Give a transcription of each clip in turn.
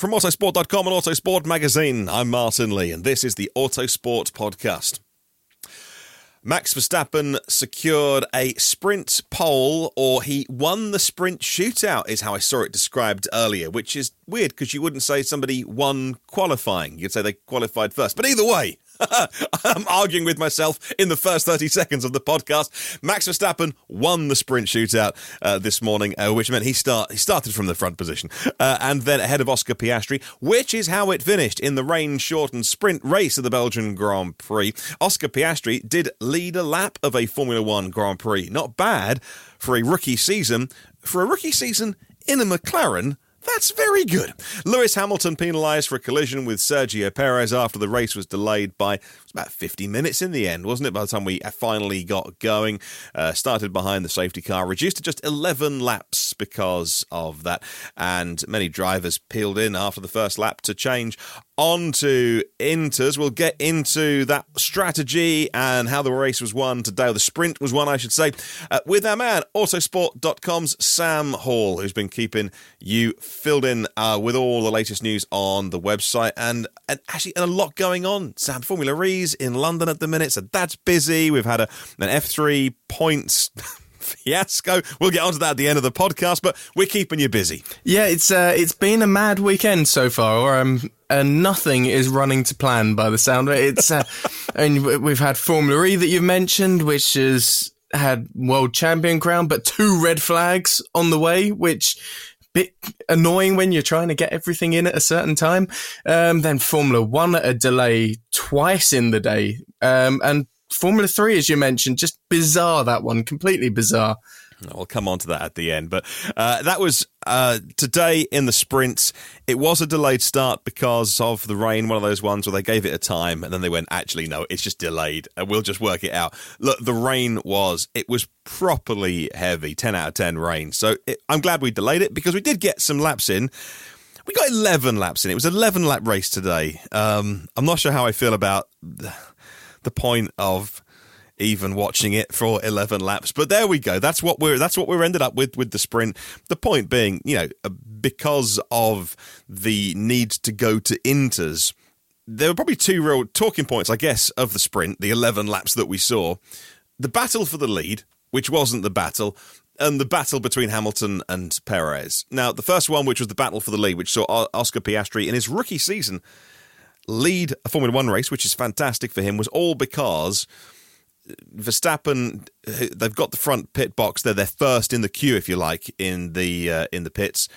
From Autosport.com and Autosport Magazine, I'm Martyn Lee, and this is the Autosport Podcast. Max Verstappen secured a sprint pole, or he won the sprint shootout, is how I saw it described earlier, which is weird because you wouldn't say somebody won qualifying. You'd say they qualified first. But either way, I'm arguing with myself in the first 30 seconds of the podcast. Max Verstappen won the sprint shootout uh, this morning, uh, which meant he start he started from the front position uh, and then ahead of Oscar Piastri, which is how it finished in the rain shortened sprint race of the Belgian Grand Prix. Oscar Piastri did lead a lap of a Formula One Grand Prix. Not bad for a rookie season. For a rookie season in a McLaren, that's very good. Lewis Hamilton penalised for a collision with Sergio Perez after the race was delayed by about 50 minutes in the end, wasn't it? By the time we finally got going, uh, started behind the safety car, reduced to just 11 laps because of that. And many drivers peeled in after the first lap to change on to Inters. We'll get into that strategy and how the race was won today, or the sprint was won, I should say, uh, with our man, Autosport.com's Sam Hall, who's been keeping you filled in uh, with all the latest news on the website and, and actually a lot going on. Sam, Formula In London at the minute, so that's busy. We've had a, an F3 points. fiasco. We'll get onto that at the end of the podcast, but we're keeping you busy. Yeah, it's uh, it's been a mad weekend so far. Um, and nothing is running to plan by the sound of it. It's uh, and we've had Formula E that you've mentioned, which has had world champion crown, but two red flags on the way, which bit annoying when you're trying to get everything in at a certain time. Um, then Formula One at a delay twice in the day, um, and Formula Three, as you mentioned, just bizarre. That one, completely bizarre. We'll come on to that at the end. But uh, that was uh, today in the sprints. It was a delayed start because of the rain, one of those ones where they gave it a time and then they went, actually, no, it's just delayed and we'll just work it out. Look, the rain was, it was properly heavy, 10 out of 10 rain. So it, I'm glad we delayed it because we did get some laps in. We got 11 laps in. It was 11 lap race today. Um, I'm not sure how I feel about the point of even watching it for 11 laps. But there we go. That's what we're that's what we're ended up with with the sprint. The point being, you know, uh, because of the need to go to inters, there were probably two real talking points, I guess, of the sprint, the 11 laps that we saw. The battle for the lead, which wasn't the battle, and the battle between Hamilton and Perez. Now, the first one, which was the battle for the lead, which saw Oscar Piastri in his rookie season lead a Formula One race, which is fantastic for him, was all because Verstappen, they've got the front pit box. They're their first in the queue, if you like, in the uh, in the pits.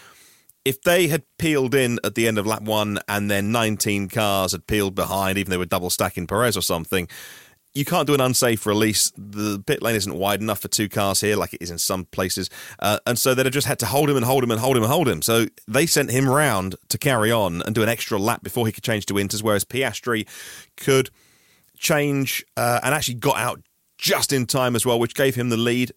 If they had peeled in at the end of lap one and then 19 cars had peeled behind, even though they were double stacking Perez or something, you can't do an unsafe release. The pit lane isn't wide enough for two cars here, like it is in some places. Uh, and so they'd have just had to hold him and hold him and hold him and hold him. So they sent him round to carry on and do an extra lap before he could change to Inters, whereas Piastri could change uh, and actually got out just in time as well, which gave him the lead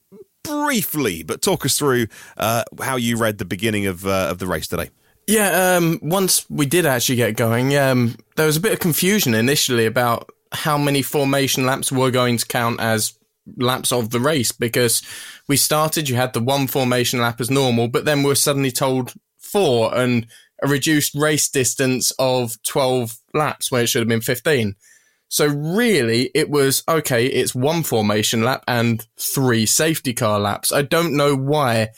briefly. But talk us through uh, how you read the beginning of uh, of the race today. Yeah, um, once we did actually get going, um, there was a bit of confusion initially about how many formation laps were going to count as laps of the race because we started, you had the one formation lap as normal, but then we were suddenly told four and a reduced race distance of 12 laps where it should have been 15. So really, it was okay. It's one formation lap and three safety car laps. I don't know why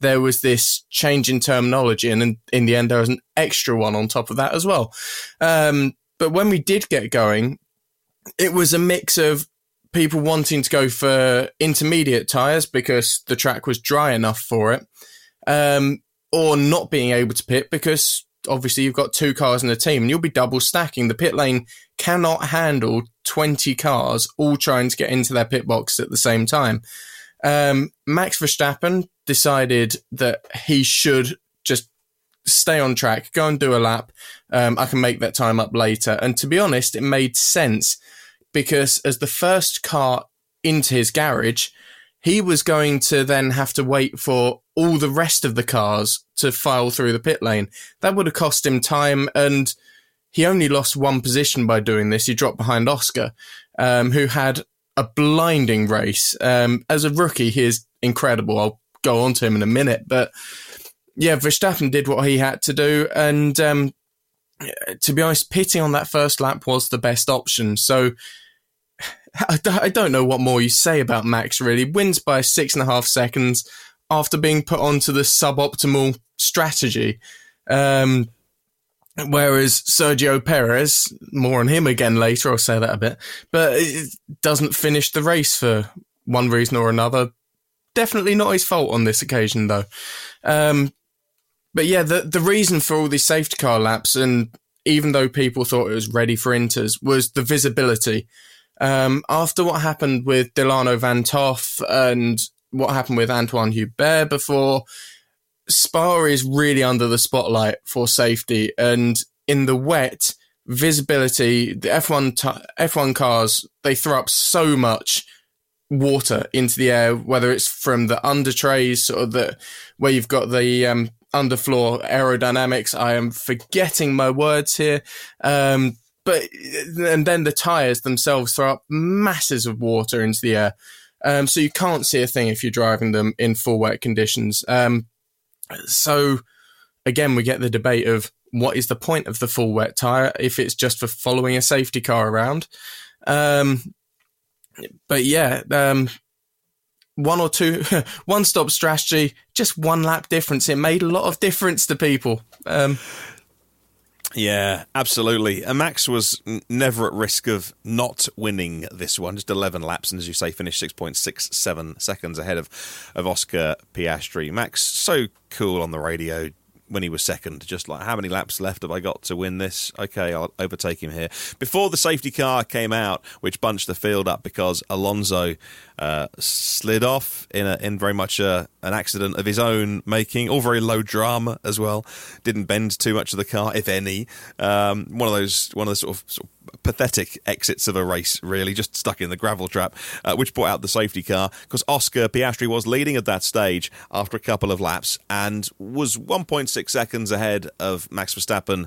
there was this change in terminology, and in, in the end, there was an extra one on top of that as well. Um, but when we did get going, it was a mix of people wanting to go for intermediate tires because the track was dry enough for it, um, or not being able to pit because obviously you've got two cars in the team and you'll be double stacking. The pit lane cannot handle 20 cars all trying to get into their pit box at the same time. Um, Max Verstappen decided that he should just stay on track, go and do a lap. Um, I can make that time up later. And to be honest, it made sense because as the first car into his garage, he was going to then have to wait for all the rest of the cars to file through the pit lane. That would have cost him time, and he only lost one position by doing this. He dropped behind Oscar, um, who had a blinding race. Um, as a rookie, he is incredible. I'll go on to him in a minute, but yeah, Verstappen did what he had to do, and um, to be honest, pitting on that first lap was the best option. So I don't know what more you say about Max. Really, wins by six and a half seconds after being put onto the suboptimal strategy. Um, whereas Sergio Perez, more on him again later. I'll say that a bit, but doesn't finish the race for one reason or another. Definitely not his fault on this occasion, though. Um, but yeah, the the reason for all these safety car laps, and even though people thought it was ready for inters, was the visibility. Um, after what happened with Dilano van 't Hoff and what happened with Antoine Hubert before, Spa is really under the spotlight for safety. And in the wet, visibility, the F1, t- F1 cars, they throw up so much water into the air, whether it's from the under trays or the, where you've got the, um, underfloor aerodynamics. I am forgetting my words here. Um, but and then the tires themselves throw up masses of water into the air, um, so you can't see a thing if you're driving them in full wet conditions. Um, so again, we get the debate of what is the point of the full wet tire if it's just for following a safety car around. Um, but yeah, um, one or two, one stop strategy, just one lap difference. It made a lot of difference to people. Um, yeah, absolutely. And Max was n- never at risk of not winning this one. Just 11 laps, and as you say, finished 6.67 seconds ahead of, of Oscar Piastri. Max, so cool on the radio, when he was second. Just like, how many laps left have I got to win this? Okay, I'll overtake him here. Before the safety car came out, which bunched the field up because Alonso uh, slid off in a, in very much a, an accident of his own making, all very low drama as well. Didn't bend too much of the car, if any. Um, one of those one of the sort of, sort of pathetic exits of a race, really, just stuck in the gravel trap, uh, which brought out the safety car because Oscar Piastri was leading at that stage after a couple of laps and was 1.6 seconds ahead of Max Verstappen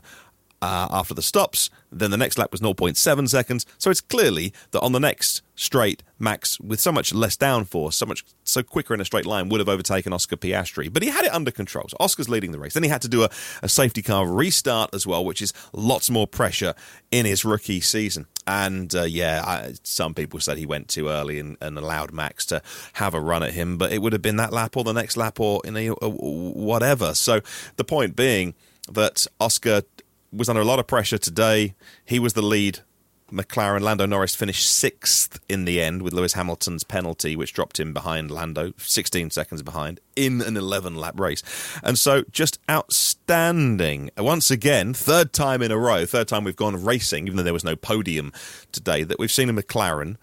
uh, after the stops. Then the next lap was 0.7 seconds. So it's clearly that on the next straight, Max, with so much less downforce, so much so quicker in a straight line, would have overtaken Oscar Piastri. But he had it under control. So Oscar's leading the race. Then he had to do a, a safety car restart as well, which is lots more pressure in his rookie season. And uh, yeah, I, some people said he went too early and, and, allowed Max to have a run at him, but it would have been that lap or the next lap or in a, a whatever. So the point being that Oscar was under a lot of pressure today. He was the lead. McLaren, Lando Norris finished sixth in the end with Lewis Hamilton's penalty, which dropped him behind Lando, 16 seconds behind, in an 11 lap race. And so just outstanding. Once again, third time in a row, third time we've gone racing, even though there was no podium today, that we've seen a McLaren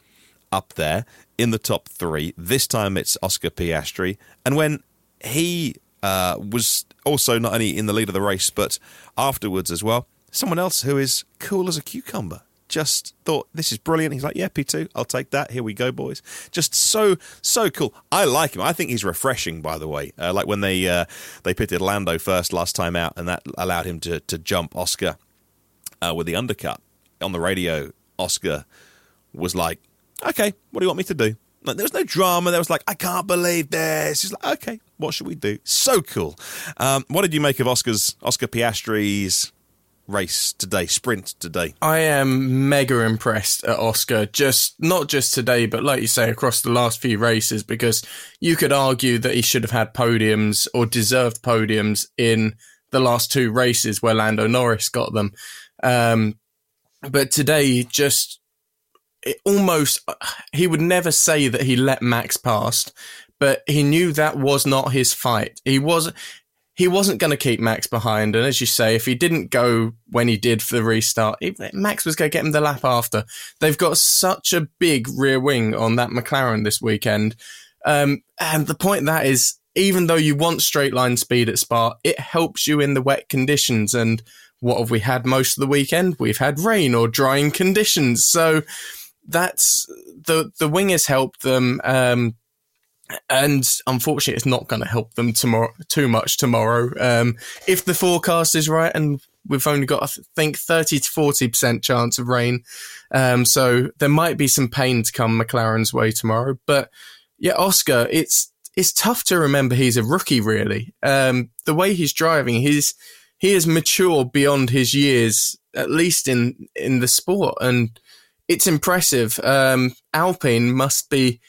up there in the top three. This time it's Oscar Piastri. And when he uh, was also not only in the lead of the race, but afterwards as well. Someone else who is cool as a cucumber. Just thought this is brilliant. He's like, yeah, P2, I'll take that. Here we go, boys. Just so so cool. I like him. I think he's refreshing. By the way, uh, like when they uh, they pitted Lando first last time out, and that allowed him to to jump Oscar uh, with the undercut on the radio. Oscar was like, okay, what do you want me to do? Like, there was no drama. There was like, I can't believe this. He's like, okay, what should we do? So cool. Um, what did you make of Oscar's Oscar Piastri's race today, sprint today? I am mega impressed at Oscar. Just not just today, but like you say, across the last few races, because you could argue that he should have had podiums or deserved podiums in the last two races where Lando Norris got them. Um, but today, just it almost he would never say that he let Max past, but he knew that was not his fight. He was he wasn't going to keep Max behind, and as you say, if he didn't go when he did for the restart, Max was going to get him the lap after. They've got such a big rear wing on that McLaren this weekend, um, and the point that is even though you want straight line speed at Spa, it helps you in the wet conditions. And what have we had most of the weekend? We've had rain or drying conditions. So that's the the wing has helped them. Um, and unfortunately, it's not going to help them tomorrow too much tomorrow. Um, if the forecast is right, and we've only got, I think, thirty to forty percent chance of rain, um, so there might be some pain to come McLaren's way tomorrow. But yeah, Oscar, it's it's tough to remember he's a rookie. Really, um, the way he's driving, he's he is mature beyond his years, at least in in the sport, and it's impressive. Um, Alpine must be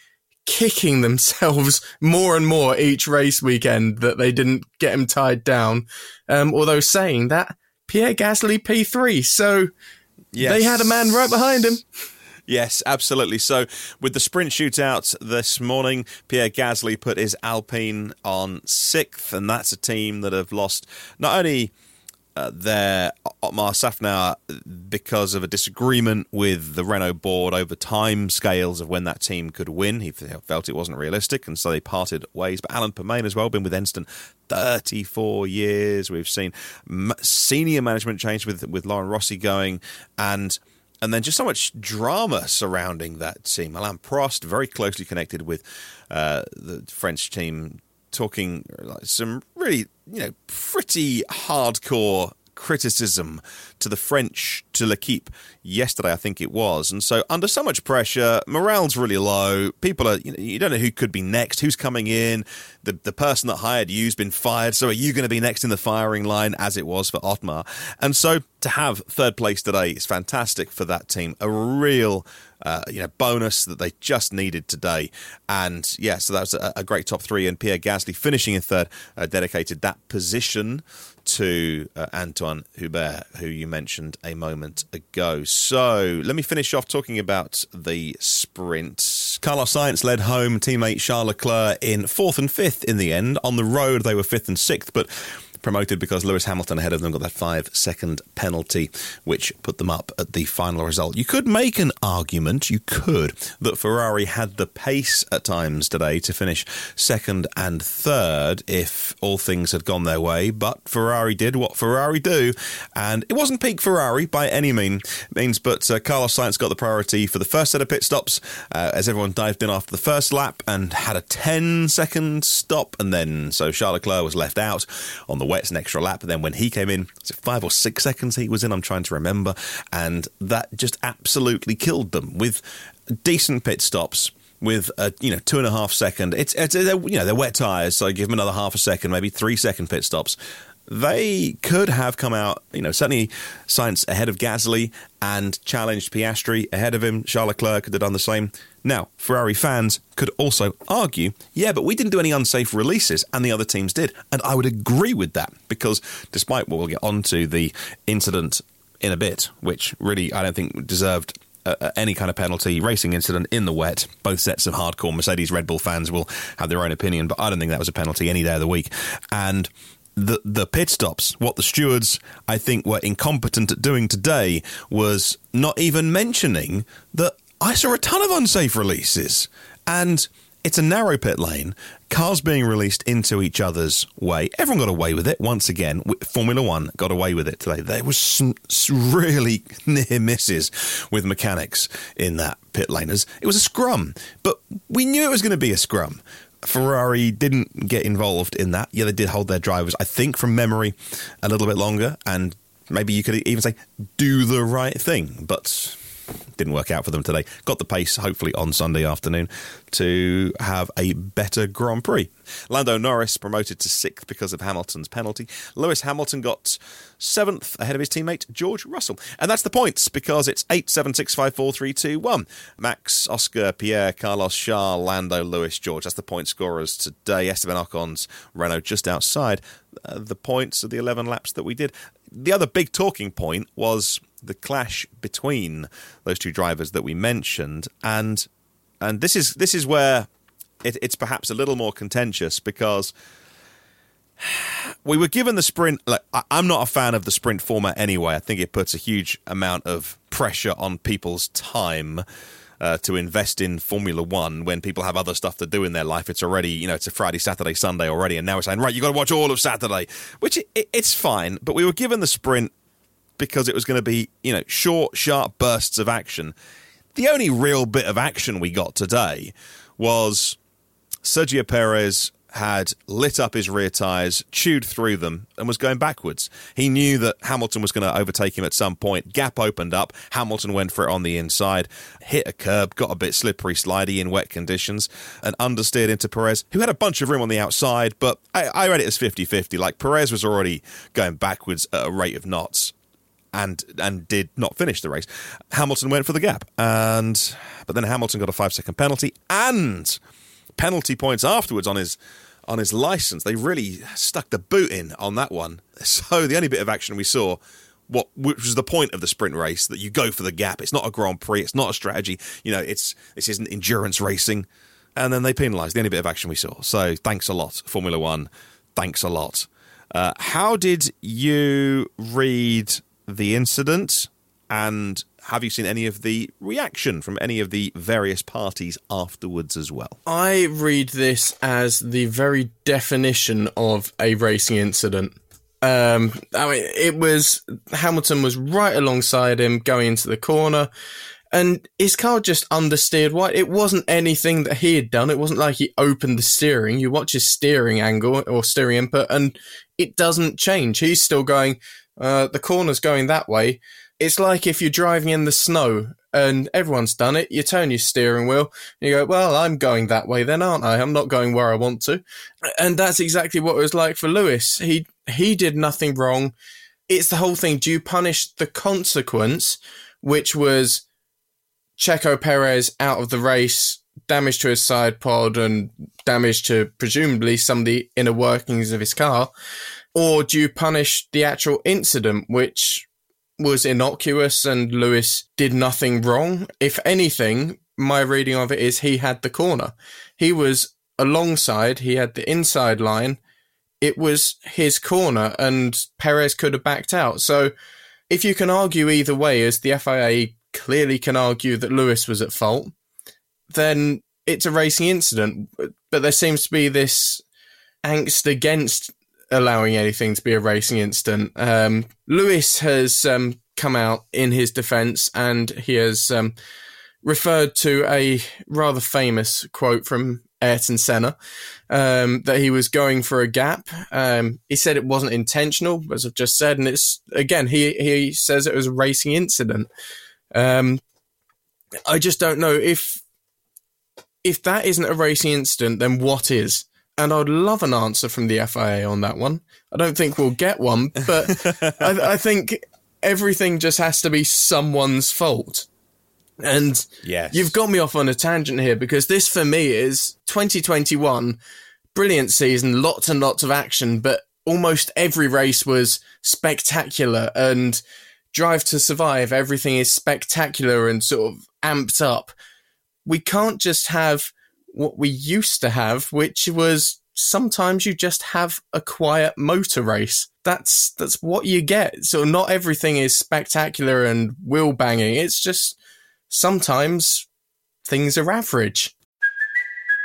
kicking themselves more and more each race weekend that they didn't get him tied down. Um, although saying that, Pierre Gasly P3, so yes. they had a man right behind him. Yes, absolutely. So, with the sprint shootout this morning, Pierre Gasly put his Alpine on sixth, and that's a team that have lost not only uh, there Otmar Szafnauer because of a disagreement with the Renault board over time scales of when that team could win. He felt it wasn't realistic, and so they parted ways. But Alan Permane as well, been with Enstone 34 years. We've seen senior management change with with Laurent Rossi going, and and then just so much drama surrounding that team. Alain Prost, very closely connected with uh, the French team talking some really, you know, pretty hardcore criticism to the French, to L'Equipe yesterday, I think it was. And so, under so much pressure, morale's really low. People are, you, know, you don't know who could be next, who's coming in. The, the person that hired you's been fired. So, are you going to be next in the firing line, as it was for Otmar? And so, to have third place today is fantastic for that team. A real uh, you know, bonus that they just needed today. And yeah, so that was a, a great top three. And Pierre Gasly finishing in third, uh, dedicated that position to uh, Antoine Hubert, who you mentioned a moment ago. So let me finish off talking about the sprint. Carlos Sainz led home teammate Charles Leclerc in fourth and fifth in the end. On the road, they were fifth and sixth, but promoted because Lewis Hamilton ahead of them got that five second penalty, which put them up at the final result. You could make an argument, you could, that Ferrari had the pace at times today to finish second and third if all things had gone their way, but Ferrari did what Ferrari do, and it wasn't peak Ferrari by any mean, means, but uh, Carlos Sainz got the priority for the first set of pit stops uh, as everyone dived in after the first lap and had a 10 second stop, and then so Charles Leclerc was left out on the wets an extra lap. Then when he came in, five or six seconds he was in? I'm trying to remember. And that just absolutely killed them with decent pit stops with a you know two and a half second. It's it's you know they're wet tires, so give them another half a second, maybe three second pit stops. They could have come out, you know, certainly Sainz ahead of Gasly and challenged Piastri ahead of him. Charles Leclerc could have done the same. Now, Ferrari fans could also argue, yeah, but we didn't do any unsafe releases and the other teams did. And I would agree with that because despite what we'll get onto the incident in a bit, which really I don't think deserved uh, any kind of penalty, racing incident in the wet. Both sets of hardcore Mercedes Red Bull fans will have their own opinion, but I don't think that was a penalty any day of the week. And the the pit stops, what the stewards I think were incompetent at doing today was not even mentioning that I saw a ton of unsafe releases. And it's a narrow pit lane, cars being released into each other's way. Everyone got away with it once again. Formula One got away with it today. There was really near misses with mechanics in that pit lane. It was a scrum, but we knew it was going to be a scrum. Ferrari didn't get involved in that. Yeah, they did hold their drivers, I think, from memory, a little bit longer, and maybe you could even say do the right thing. But didn't work out for them today. Got the pace, hopefully, on Sunday afternoon to have a better Grand Prix. Lando Norris promoted to sixth because of Hamilton's penalty. Lewis Hamilton got seventh ahead of his teammate George Russell. And that's the points because it's 8, 7, 6, 5, 4, 3, 2, 1. Max, Oscar, Pierre, Carlos, Charles, Lando, Lewis, George. That's the point scorers today. Esteban Ocon's Renault just outside uh, the points of the 11 laps that we did. The other big talking point was the clash between those two drivers that we mentioned, and and this is this is where it, it's perhaps a little more contentious because we were given the sprint. Like, I'm not a fan of the sprint format anyway. I think it puts a huge amount of pressure on people's time. uh, to invest in Formula One when people have other stuff to do in their life. It's already, you know, it's a Friday, Saturday, Sunday already, and now we're saying, right, you've got to watch all of Saturday, which it, it, it's fine. But we were given the sprint because it was going to be, you know, short, sharp bursts of action. The only real bit of action we got today was Sergio Perez had lit up his rear tyres, chewed through them, and was going backwards. He knew that Hamilton was going to overtake him at some point. Gap opened up. Hamilton went for it on the inside, hit a curb, got a bit slippery, slidey in wet conditions, and understeered into Perez, who had a bunch of room on the outside, but I, I read it as 50 50. Like Perez was already going backwards at a rate of knots. And and did not finish the race. Hamilton went for the gap, and but then Hamilton got a five second penalty, and penalty points afterwards on his on his license. They really stuck the boot in on that one. So the only bit of action we saw, what which was the point of the sprint race, that you go for the gap. It's not a Grand Prix. It's not a strategy. You know, it's this isn't endurance racing. And then they penalised the only bit of action we saw. So thanks a lot, Formula One. Thanks a lot. Uh, how did you read the incident? And have you seen any of the reaction from any of the various parties afterwards as well? I read this as the very definition of a racing incident. Um, I mean, it was Hamilton was right alongside him going into the corner, and his car just understeered wide. It wasn't anything that he had done. It wasn't like he opened the steering. You watch his steering angle or steering input, and it doesn't change. He's still going. Uh, the corner's going that way it's like if you're driving in the snow and everyone's done it, you turn your steering wheel and you go, well, I'm going that way then, aren't I? I'm not going where I want to. And that's exactly what it was like for Lewis. He, he did nothing wrong. It's the whole thing. Do you punish the consequence, which was Checo Perez out of the race, damage to his side pod and damage to presumably some of the inner workings of his car? Or do you punish the actual incident, which was innocuous and Lewis did nothing wrong. If anything, my reading of it is he had the corner. He was alongside, he had the inside line. It was his corner and Perez could have backed out. So if you can argue either way, as the FIA clearly can argue that Lewis was at fault, then it's a racing incident. But there seems to be this angst against allowing anything to be a racing incident. Um, Lewis has um, come out in his defence and he has um, referred to a rather famous quote from Ayrton Senna um, that he was going for a gap. Um, he said it wasn't intentional, as I've just said, and it's again he he says it was a racing incident. Um, I just don't know if if that isn't a racing incident, then what is? And I'd love an answer from the FIA on that one. I don't think we'll get one, but I, I, think everything just has to be someone's fault. And yes. you've got me off on a tangent here because this for me is 2021, brilliant season, lots and lots of action, but almost every race was spectacular and Drive to Survive, everything is spectacular and sort of amped up. We can't just have what we used to have, which was sometimes you just have a quiet motor race. That's that's what you get. So not everything is spectacular and wheel banging. It's just sometimes things are average.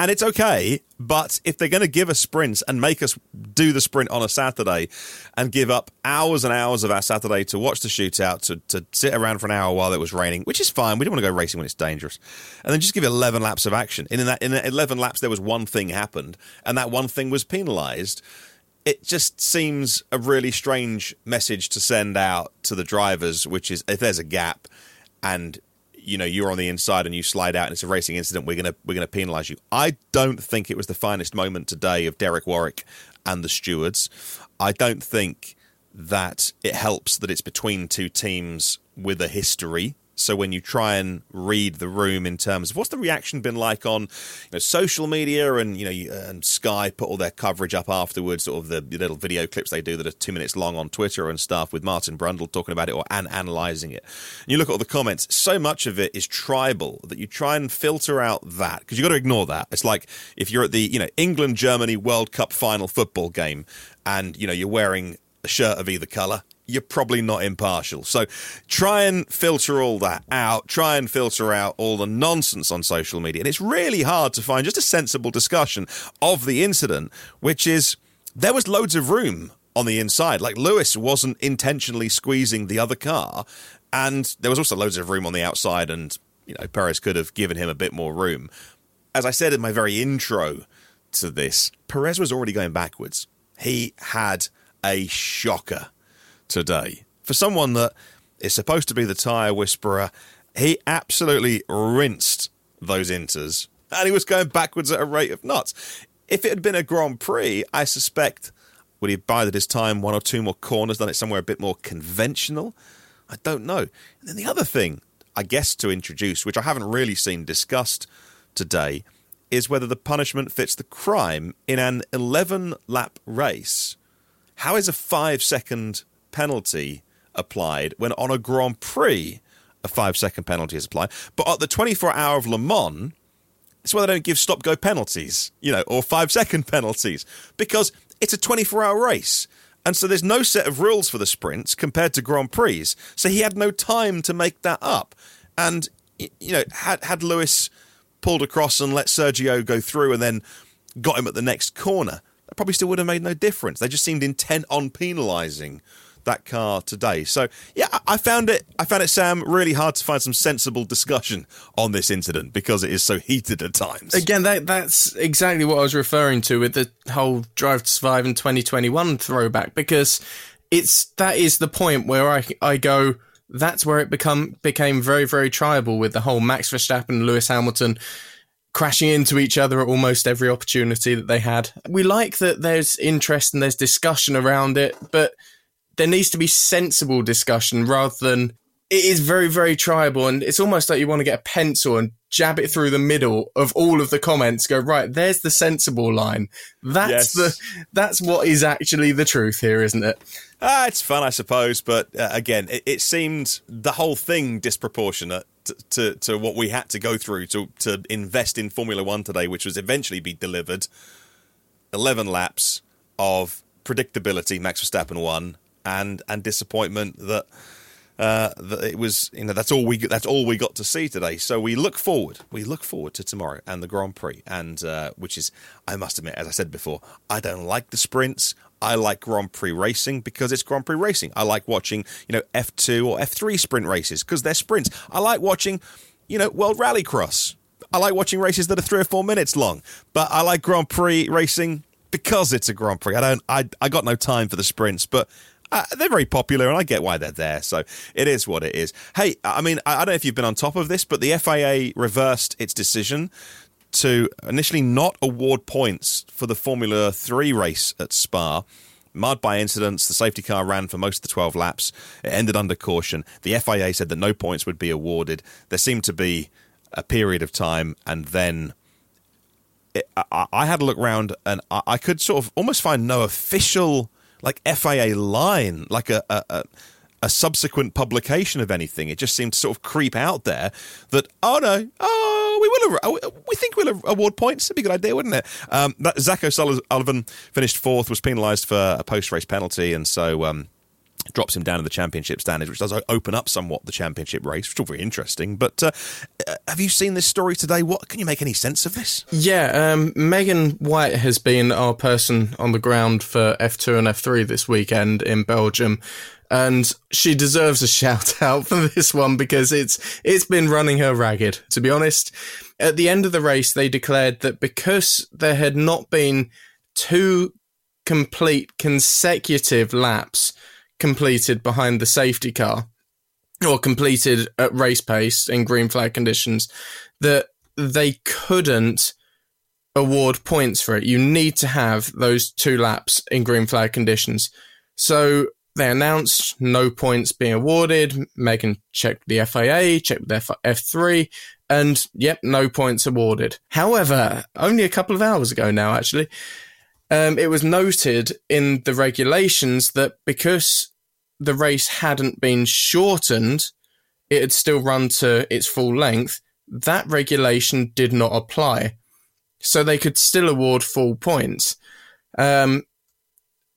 And it's okay, but if they're going to give us sprints and make us do the sprint on a Saturday and give up hours and hours of our Saturday to watch the shootout, to, to sit around for an hour while it was raining, which is fine. We don't want to go racing when it's dangerous. And then just give 11 laps of action. And in that, in 11 laps, there was one thing happened, and that one thing was penalised. It just seems a really strange message to send out to the drivers, which is if there's a gap and you know you're on the inside and you slide out and it's a racing incident we're going to we're going to penalize you. I don't think it was the finest moment today of derek warwick and the stewards. I don't think that it helps that it's between two teams with a history So when you try and read the room in terms of what's the reaction been like on you know, social media and you know and Sky put all their coverage up afterwards, sort of the little video clips they do that are two minutes long on Twitter and stuff with Martin Brundle talking about it or and analysing it. And you look at all the comments, so much of it is tribal that you try and filter out that because you've got to ignore that. It's like if you're at the you know England Germany World Cup final football game and you know you're wearing a shirt of either colour, you're probably not impartial. So try and filter all that out. Try and filter out all the nonsense on social media. And it's really hard to find just a sensible discussion of the incident, which is there was loads of room on the inside. Like Lewis wasn't intentionally squeezing the other car. And there was also loads of room on the outside. And, you know, Perez could have given him a bit more room. As I said in my very intro to this, Perez was already going backwards. He had a shocker today. For someone that is supposed to be the tyre whisperer, he absolutely rinsed those inters and he was going backwards at a rate of knots. If it had been a Grand Prix, I suspect would he have bided his time one or two more corners, done it somewhere a bit more conventional? I don't know. And then the other thing, I guess, to introduce, which I haven't really seen discussed today, is whether the punishment fits the crime in an 11 lap race. How is a five second penalty applied when on a Grand Prix a five second penalty is applied? But at the 24 hour of Le Mans, it's why they don't give stop go penalties, you know, or five second penalties, because it's a 24 hour race. And so there's no set of rules for the sprints compared to Grand Prix. So he had no time to make that up. And, you know, had, had Lewis pulled across and let Sergio go through and then got him at the next corner, that probably still would have made no difference. They just seemed intent on penalising that car today. So yeah, I- found it. I found it, Sam, really hard to find some sensible discussion on this incident because it is so heated at times. Again, that that's exactly what I was referring to with the whole Drive to Survive in 2021 throwback because it's that is the point where I I go that's where it become became very very tribal with the whole Max Verstappen Lewis Hamilton crashing into each other at almost every opportunity that they had. We like that there's interest and there's discussion around it, but there needs to be sensible discussion rather than it is very very tribal and it's almost like you want to get a pencil and jab it through the middle of all of the comments go right there's the sensible line that's Yes. the that's what is actually the truth here isn't it Ah, it's fun, I suppose, but uh, again, it, it seemed the whole thing disproportionate to, to what we had to go through to to invest in Formula One today, which was eventually be delivered. Eleven laps of predictability, Max Verstappen won, and and disappointment that. Uh, that it was, you know, that's all we that's all we got to see today. So we look forward, we look forward to tomorrow and the Grand Prix, and uh, which is, I must admit, as I said before, I don't like the sprints. I like Grand Prix racing because it's Grand Prix racing. I like watching, you know, F2 or F3 sprint races because they're sprints. I like watching, you know, World Rallycross. I like watching races that are three or four minutes long. But I like Grand Prix racing because it's a Grand Prix. I don't. I I got no time for the sprints, but. Uh, they're very popular, and I get why they're there. So it is what it is. Hey, I mean, I don't know if you've been on top of this, but the FIA reversed its decision to initially not award points for the Formula 3 race at Spa. Marred by incidents, the safety car ran for most of the 12 laps. It ended under caution. The FIA said that no points would be awarded. There seemed to be a period of time, and then it, I, I had a look around, and I, I could sort of almost find no official like FIA line, like a, a, a a subsequent publication of anything. It just seemed to sort of creep out there that oh no, oh we will we think we'll award points. It'd be a good idea, wouldn't it? Um, that Zak O'Sullivan finished fourth, was penalised for a post race penalty, and so. Um, drops him down to the championship standings, which does open up somewhat the championship race, which is all very interesting. But uh, uh, have you seen this story today? What can you make any sense of this? Yeah, um, Megan White has been our person on the ground for F2 and F3 this weekend in Belgium. And she deserves a shout out for this one because it's it's been running her ragged, to be honest. At the end of the race, they declared that because there had not been two complete consecutive laps completed behind the safety car, or completed at race pace in green flag conditions, that they couldn't award points for it. You need to have those two laps in green flag conditions. So they announced no points being awarded. Megan checked the FIA, checked the F- F3, and yep, no points awarded. However, only a couple of hours ago now, actually, um, it was noted in the regulations that because the race hadn't been shortened, it had still run to its full length. That regulation did not apply. So they could still award full points. Um,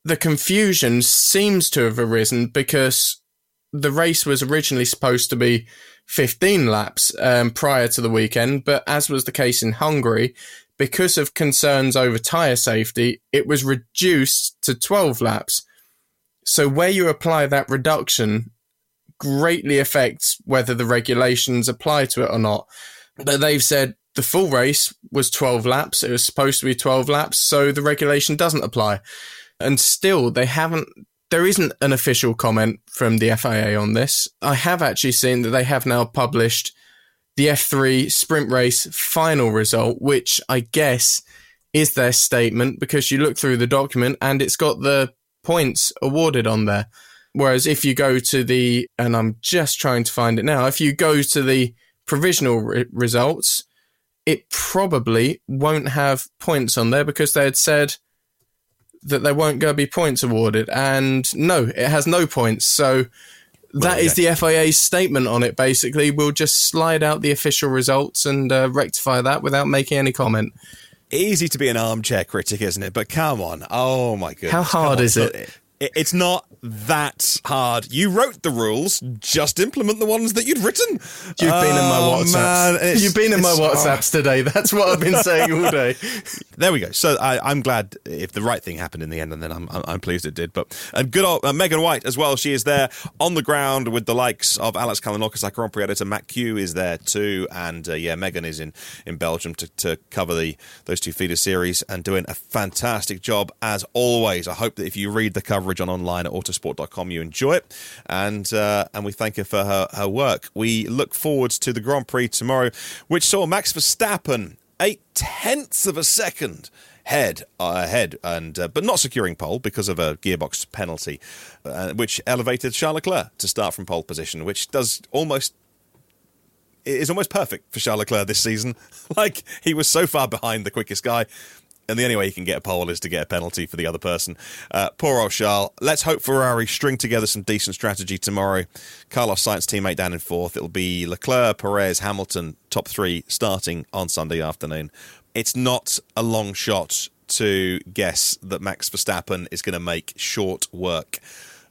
the confusion seems to have arisen because the race was originally supposed to be 15 laps um, prior to the weekend, but as was the case in Hungary, because of concerns over tyre safety, it was reduced to 12 laps. So, where you apply that reduction greatly affects whether the regulations apply to it or not. But they've said the full race was 12 laps. It was supposed to be 12 laps, so the regulation doesn't apply. And still, they haven't, there isn't an official comment from the FIA on this. I have actually seen that they have now published the F3 sprint race final result, which I guess is their statement because you look through the document and it's got the points awarded on there. Whereas if you go to the, and I'm just trying to find it now, if you go to the provisional re- results, it probably won't have points on there because they had said that there won't go be points awarded. And no, it has no points. So that is the FIA's statement on it. Basically, we'll just slide out the official results and uh, rectify that without making any comment. Easy to be an armchair critic, isn't it? But come on. Oh my goodness. How hard is it? It- It's not that hard. You wrote the rules, just implement the ones that you'd written. You've been in my Oh, WhatsApps. man, You've been in my it's- oh. WhatsApps today. That's what I've been saying all day. There we go. So I, I'm glad if the right thing happened in the end, and then I'm, I'm, I'm pleased it did. But and good old uh, Megan White as well. She is there on the ground with the likes of Alex Kalinauckas, our Grand Prix editor. Matt Kew is there too, and uh, yeah, Megan is in, in Belgium to, to cover the those two feeder series and doing a fantastic job as always. I hope that if you read the coverage on online at autosport.com, you enjoy it, and uh, and we thank her for her her work. We look forward to the Grand Prix tomorrow, which saw Max Verstappen eight tenths of a second head uh, ahead and uh, but not securing pole because of a gearbox penalty uh, which elevated Charles Leclerc to start from pole position which does almost is almost perfect for Charles Leclerc this season. Like he was so far behind the quickest guy and the only way he can get a pole is to get a penalty for the other person. Uh, poor old Charles. Let's hope Ferrari string together some decent strategy tomorrow. Carlos Sainz teammate down in fourth. It'll be Leclerc, Perez, Hamilton, top three starting on Sunday afternoon. It's not a long shot to guess that Max Verstappen is going to make short work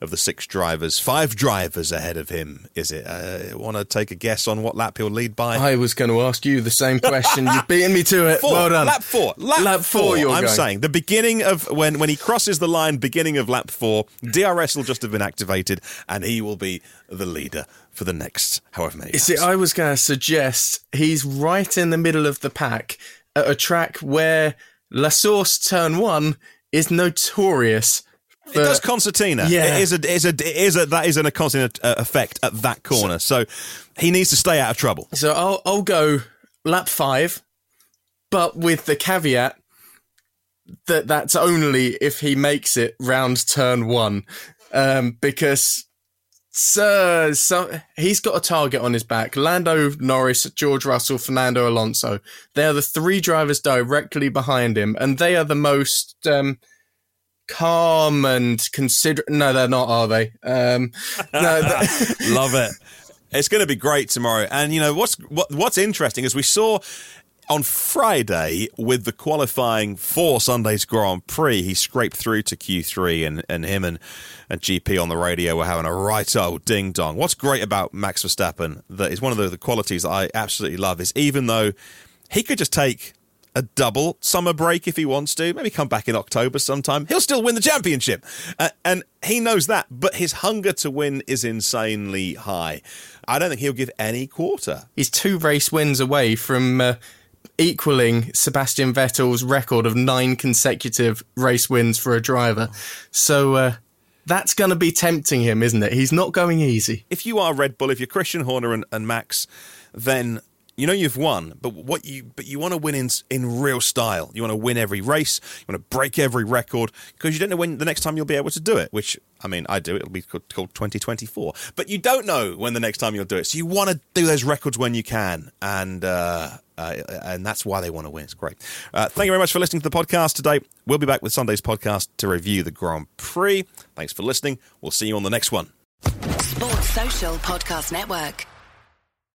of the six drivers. Five drivers ahead of him, is it? Uh, Want to take a guess on what lap he'll lead by? I was going to ask you the same question. You've beaten me to it. Four. Well done. Lap four. Lap, Lap four, you're I'm going. saying the beginning of when when he crosses the line, beginning of lap four, DRS will just have been activated, and he will be the leader for the next however many. You See. I was going to suggest he's right in the middle of the pack at a track where La Source Turn 1 is notorious. It does concertina. Yeah. it is a, it is a, it is a that is an, a constant uh, effect at that corner. So he needs to stay out of trouble. So I'll, I'll go lap 5, but with the caveat that that's only if he makes it round turn 1. Um, because so, so he's got a target on his back. Lando Norris, George Russell, Fernando Alonso. They are the three drivers directly behind him, and they are the most um, calm and consider. No, they're not, are they? Um, no, Love it. It's going to be great tomorrow. And you know what's what, what's interesting is we saw on Friday with the qualifying for Sunday's Grand Prix, he scraped through to Q3, and, and him and, and GP on the radio were having a right old ding dong. What's great about Max Verstappen that is one of the, the qualities that I absolutely love is even though he could just take a double summer break if he wants to, maybe come back in October sometime, he'll still win the championship. Uh, and he knows that, but his hunger to win is insanely high. I don't think he'll give any quarter. he's two race wins away from uh, equaling Sebastian Vettel's record of nine consecutive race wins for a driver. So uh, that's going to be tempting him, isn't it? He's not going easy. If you are Red Bull, if you're Christian Horner and, and Max, then you know you've won, but what you but you want to win in in real style. You want to win every race. You want to break every record because you don't know when the next time you'll be able to do it. Which I mean, I do. It'll be called, called 2024, but you don't know when the next time you'll do it. So you want to do those records when you can, and uh, uh, and that's why they want to win. It's great. Uh, thank you very much for listening to the podcast today. We'll be back with Sunday's podcast to review the Grand Prix. Thanks for listening. We'll see you on the next one. Sports Social Podcast Network.